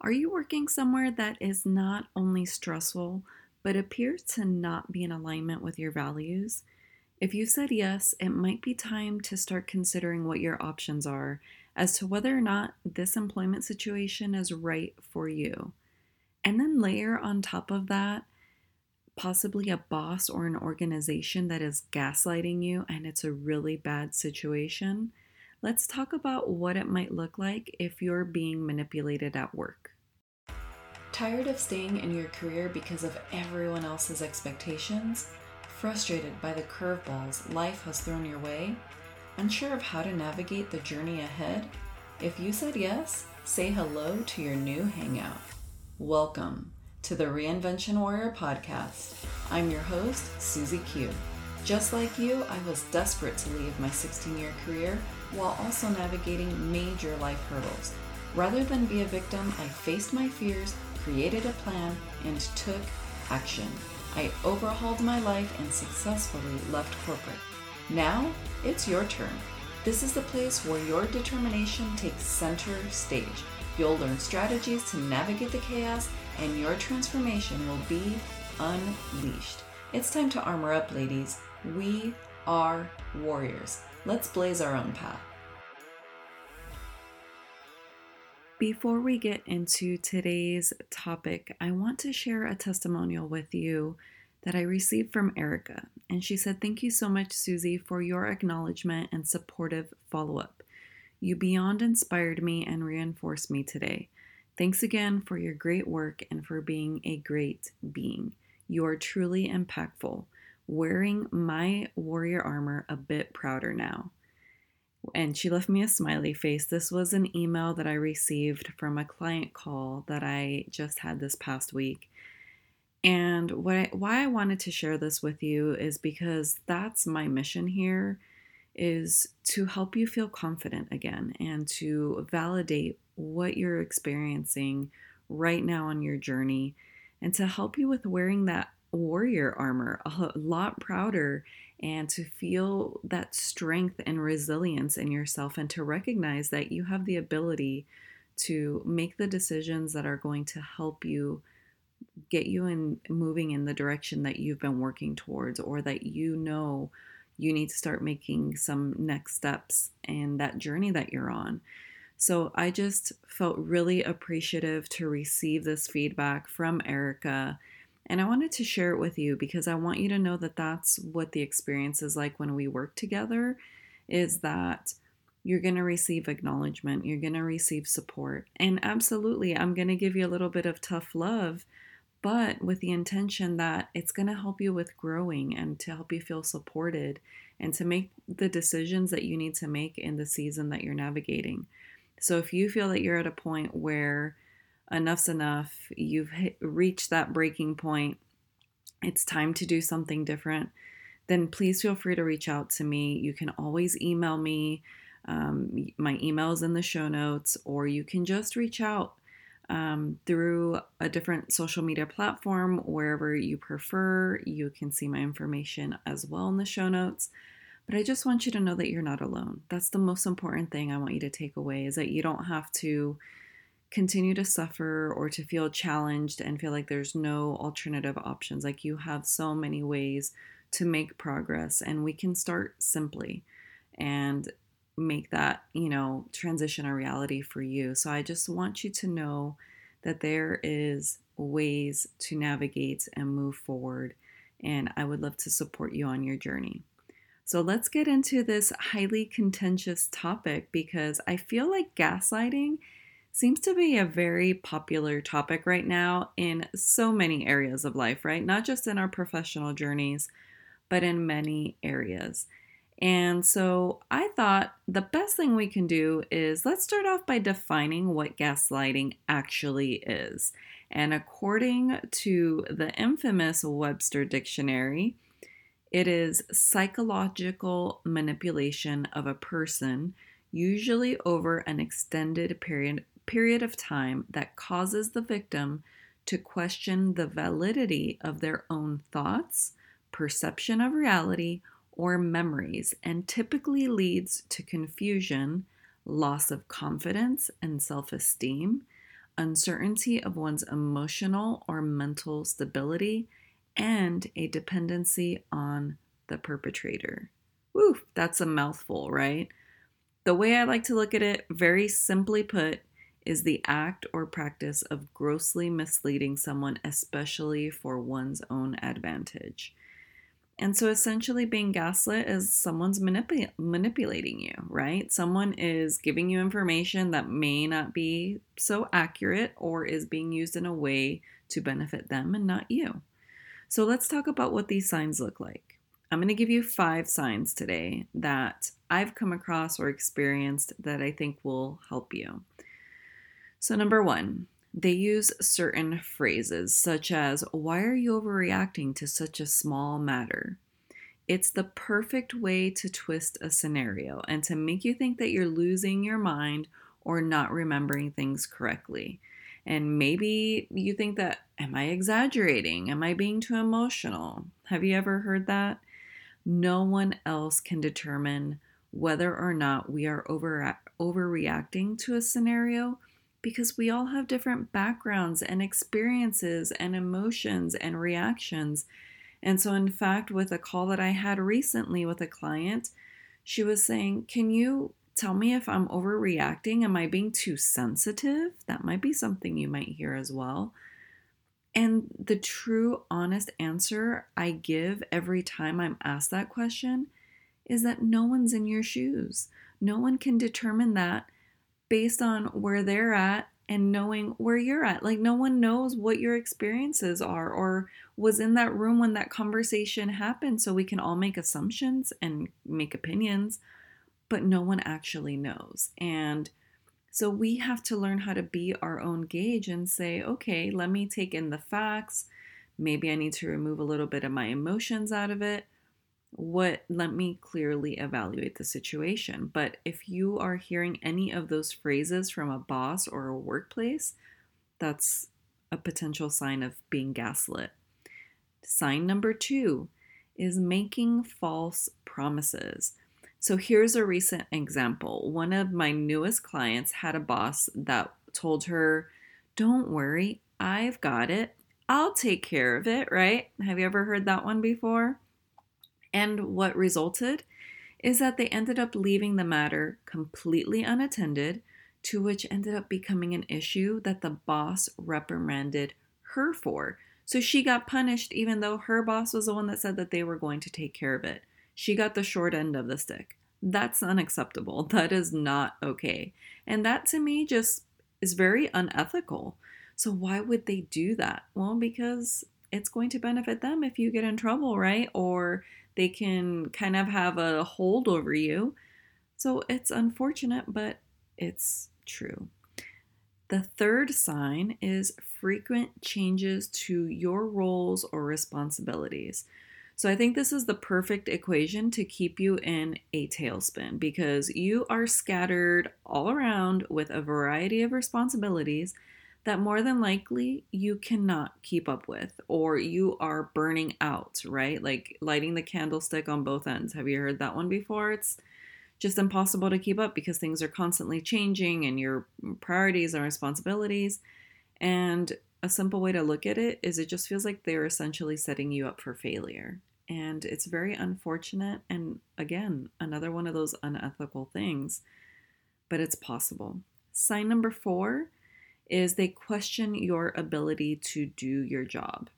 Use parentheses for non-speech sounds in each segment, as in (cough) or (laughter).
Are you working somewhere that is not only stressful, but appears to not be in alignment with your values? If you said yes, it might be time to start considering what your options are as to whether or not this employment situation is right for you. And then layer on top of that possibly a boss or an organization that is gaslighting you and it's a really bad situation. Let's talk about what it might look like if you're being manipulated at work. Tired of staying in your career because of everyone else's expectations? Frustrated by the curveballs life has thrown your way? Unsure of how to navigate the journey ahead? If you said yes, say hello to your new hangout. Welcome to the Reinvention Warrior podcast. I'm your host, Susie Q. Just like you, I was desperate to leave my 16 year career while also navigating major life hurdles. Rather than be a victim, I faced my fears, created a plan, and took action. I overhauled my life and successfully left corporate. Now, it's your turn. This is the place where your determination takes center stage. You'll learn strategies to navigate the chaos, and your transformation will be unleashed. It's time to armor up, ladies. We are warriors. Let's blaze our own path. Before we get into today's topic, I want to share a testimonial with you that I received from Erica. And she said, Thank you so much, Susie, for your acknowledgement and supportive follow up. You beyond inspired me and reinforced me today. Thanks again for your great work and for being a great being. You are truly impactful, wearing my warrior armor a bit prouder now. And she left me a smiley face. This was an email that I received from a client call that I just had this past week. And what I, why I wanted to share this with you is because that's my mission here is to help you feel confident again and to validate what you're experiencing right now on your journey and to help you with wearing that warrior armor a lot prouder and to feel that strength and resilience in yourself and to recognize that you have the ability to make the decisions that are going to help you get you in moving in the direction that you've been working towards or that you know you need to start making some next steps in that journey that you're on. So I just felt really appreciative to receive this feedback from Erica. And I wanted to share it with you because I want you to know that that's what the experience is like when we work together is that you're going to receive acknowledgement, you're going to receive support. And absolutely, I'm going to give you a little bit of tough love but with the intention that it's going to help you with growing and to help you feel supported and to make the decisions that you need to make in the season that you're navigating. So if you feel that you're at a point where enough's enough, you've hit, reached that breaking point, it's time to do something different, then please feel free to reach out to me. You can always email me. Um, my email is in the show notes, or you can just reach out um, through a different social media platform, wherever you prefer. You can see my information as well in the show notes. But I just want you to know that you're not alone. That's the most important thing I want you to take away is that you don't have to continue to suffer or to feel challenged and feel like there's no alternative options. Like you have so many ways to make progress, and we can start simply. And make that, you know, transition a reality for you. So I just want you to know that there is ways to navigate and move forward and I would love to support you on your journey. So let's get into this highly contentious topic because I feel like gaslighting seems to be a very popular topic right now in so many areas of life, right? Not just in our professional journeys, but in many areas. And so I thought the best thing we can do is let's start off by defining what gaslighting actually is. And according to the infamous Webster Dictionary, it is psychological manipulation of a person, usually over an extended period, period of time, that causes the victim to question the validity of their own thoughts, perception of reality, or memories and typically leads to confusion, loss of confidence and self esteem, uncertainty of one's emotional or mental stability and a dependency on the perpetrator. Woo, that's a mouthful, right? The way I like to look at it, very simply put, is the act or practice of grossly misleading someone, especially for one's own advantage. And so essentially, being gaslit is someone's manipul- manipulating you, right? Someone is giving you information that may not be so accurate or is being used in a way to benefit them and not you. So let's talk about what these signs look like. I'm going to give you five signs today that I've come across or experienced that I think will help you. So, number one, they use certain phrases such as, Why are you overreacting to such a small matter? It's the perfect way to twist a scenario and to make you think that you're losing your mind or not remembering things correctly. And maybe you think that, Am I exaggerating? Am I being too emotional? Have you ever heard that? No one else can determine whether or not we are over, overreacting to a scenario because we all have different backgrounds and experiences and emotions and reactions. And so, in fact, with a call that I had recently with a client, she was saying, Can you tell me if I'm overreacting? Am I being too sensitive? That might be something you might hear as well. And the true, honest answer I give every time I'm asked that question is that no one's in your shoes. No one can determine that based on where they're at and knowing where you're at. Like, no one knows what your experiences are or was in that room when that conversation happened. So we can all make assumptions and make opinions, but no one actually knows. And so we have to learn how to be our own gauge and say, okay, let me take in the facts. Maybe I need to remove a little bit of my emotions out of it what let me clearly evaluate the situation. But if you are hearing any of those phrases from a boss or a workplace, that's a potential sign of being gaslit. Sign number two is making false promises. So here's a recent example. One of my newest clients had a boss that told her, Don't worry, I've got it. I'll take care of it, right? Have you ever heard that one before? And what resulted is that they ended up leaving the matter completely unattended, to which ended up becoming an issue that the boss reprimanded her for. So she got punished even though her boss was the one that said that they were going to take care of it. She got the short end of the stick. That's unacceptable. (laughs) That is not okay. And that to me just is very unethical. So why would they do that? Well, because it's going to benefit them if you get in trouble, right? Or they can kind of have a hold over you. So it's unfortunate, but it's true. The third sign is frequent changes to your roles or responsibilities. So I think this is the perfect equation to keep you in a tailspin because you are scattered all around with a variety of responsibilities that more than likely you cannot keep up with or you are burning out, right? Like lighting the candlestick on both ends. Have you heard that one before? It's just impossible to keep up because things are constantly changing and your priorities and responsibilities. And a simple way to look at it is it just feels like they're essentially setting you up for failure. And it's very unfortunate. And again, another one of those unethical things, but it's possible. Sign number four is they question your ability to do your job.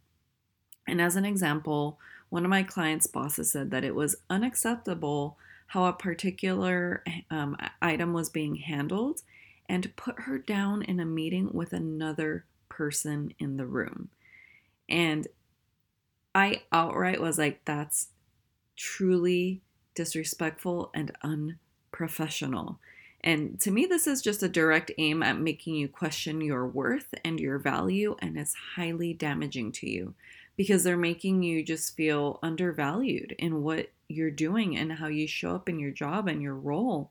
And as an example, one of my clients' bosses said that it was unacceptable how a particular um, item was being handled and put her down in a meeting with another person in the room. And I outright was like, that's truly disrespectful and unprofessional. And to me, this is just a direct aim at making you question your worth and your value, and it's highly damaging to you because they're making you just feel undervalued in what you're doing and how you show up in your job and your role.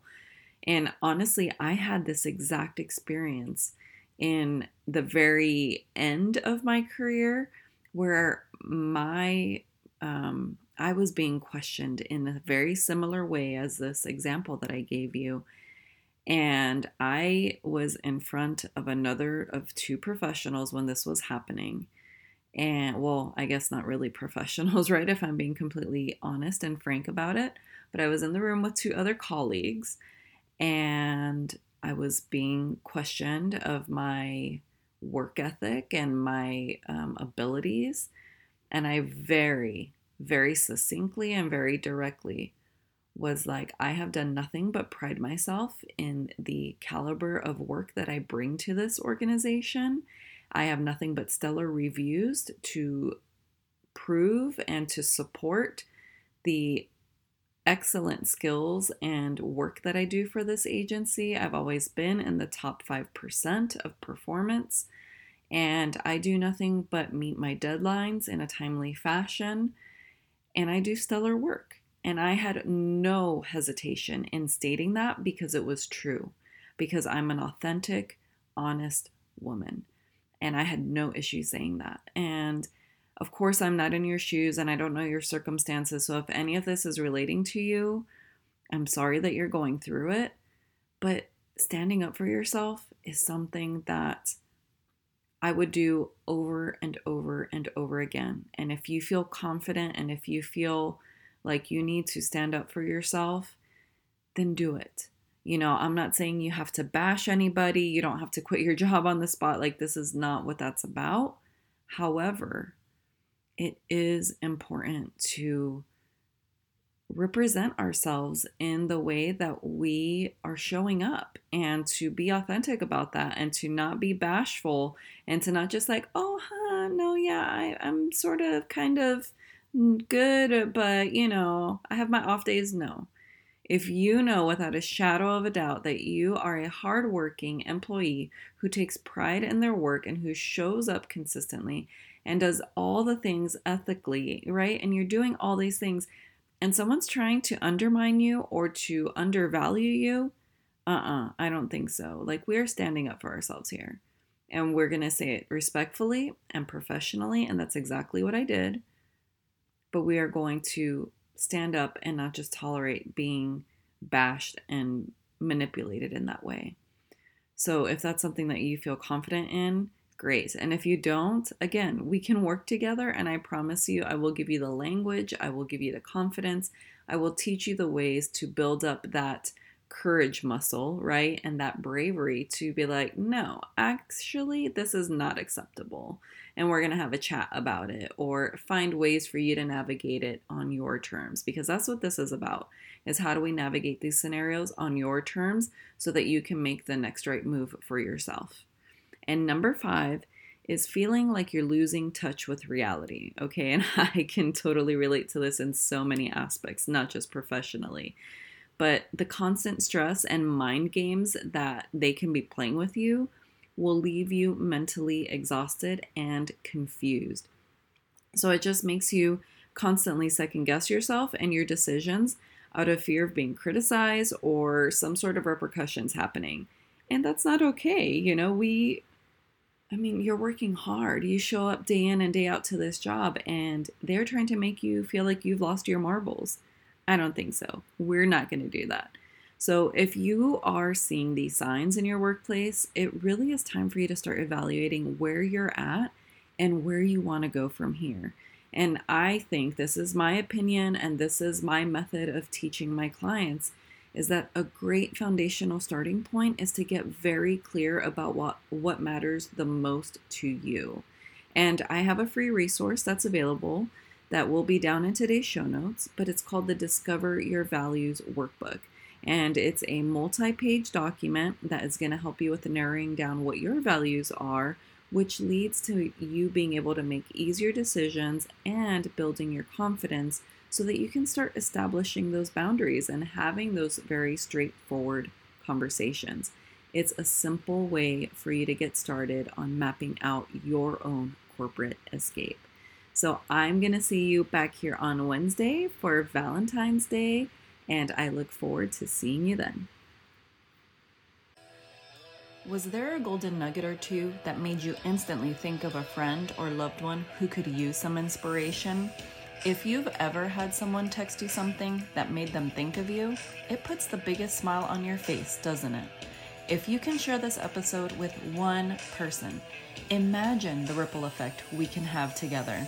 And honestly, I had this exact experience in the very end of my career where my um, I was being questioned in a very similar way as this example that I gave you And I was in front of another of two professionals when this was happening. And well, I guess not really (laughs) professionals, right? If I'm being completely honest and frank about it. But I was in the room with two other colleagues and I was being questioned of my work ethic and my um, abilities. And I very, very succinctly and very directly was like, I have done nothing but pride myself in the caliber of work that I bring to this organization. I have nothing but stellar reviews to prove and to support the excellent skills and work that I do for this agency. I've always been in the top 5% of performance, and I do nothing but meet my deadlines in a timely fashion, and I do stellar work. And I had no hesitation in stating that because it was true, because I'm an authentic, honest woman. And I had no issue saying that. And of course, I'm not in your shoes and I don't know your circumstances. So if any of this is relating to you, I'm sorry that you're going through it. But standing up for yourself is something that I would do over and over and over again. And if you feel confident and if you feel like you need to stand up for yourself, then do it. You know, I'm not saying you have to bash anybody, you don't have to quit your (laughs) job on the spot. Like, this is not what that's about. However, it is important to represent ourselves in the way that we are showing up and to be authentic about that and to not be bashful and to not just like, oh, huh, no, yeah, I, I'm sort of kind of good, but you know, I have my off days. No. If you know without a shadow of a doubt that you are a hardworking employee who takes pride in their work and who shows up consistently and does all the things ethically, right? And you're doing all these things, and someone's trying to undermine you or to undervalue you, uh uh-uh, uh I don't think so. Like, we're standing up for ourselves here. And we're going to say it respectfully and professionally. And that's exactly what I did. But we are going to stand up and not just tolerate being bashed and manipulated in that way. So, if that's something that you feel confident in, great. And if you don't, again, we can work together. And I promise you, I will give you the language, I will give you the confidence, I will teach you the ways to build up that courage muscle, right? And that bravery to be like, no, actually, this is not acceptable. And we're going to have a chat about it or find ways for you to navigate it on your terms because that's what this is about is how do we navigate these scenarios on your terms so that you can make the next right move for yourself. And number five is feeling like you're losing touch with reality. Okay. (laughs) And I can totally relate to this in so many aspects, not just professionally. But the constant stress and mind games that they can be playing with you will leave you mentally exhausted and confused. So it just makes you constantly second guess yourself and your decisions out of fear of being criticized or some sort of repercussions happening. And that's not okay. You know, we I mean, you're working hard. You show up day in and day out to this job, and they're trying to make you feel like you've lost your marbles. I don't think so. We're not going to do that. So, if you are seeing these signs in your workplace, it really is time for you to start evaluating where you're at and where you want to go from here. And I think this is my opinion, and this is my method of teaching my clients is that a great foundational starting point is to get very clear about what what matters the most to you. And I have a free resource that's available that will be down in today's show notes, but it's called the Discover Your Values Workbook. And it's a multi page document that is going to help you with narrowing down what your values are, which leads to you being able to make easier decisions and building your confidence so that you can start establishing those boundaries and having those very straightforward conversations. It's a simple way for you to get started on mapping out your own corporate escape. So I'm going to see you back here on Wednesday for Valentine's Day, and I look forward to seeing you then. Was there a golden nugget or two that made you instantly think of a friend or loved one who could use some inspiration? If you've ever had someone text you something that made them think of you, it puts the biggest smile on your face, doesn't it? If you can share this episode with one person, imagine the ripple effect we can have together.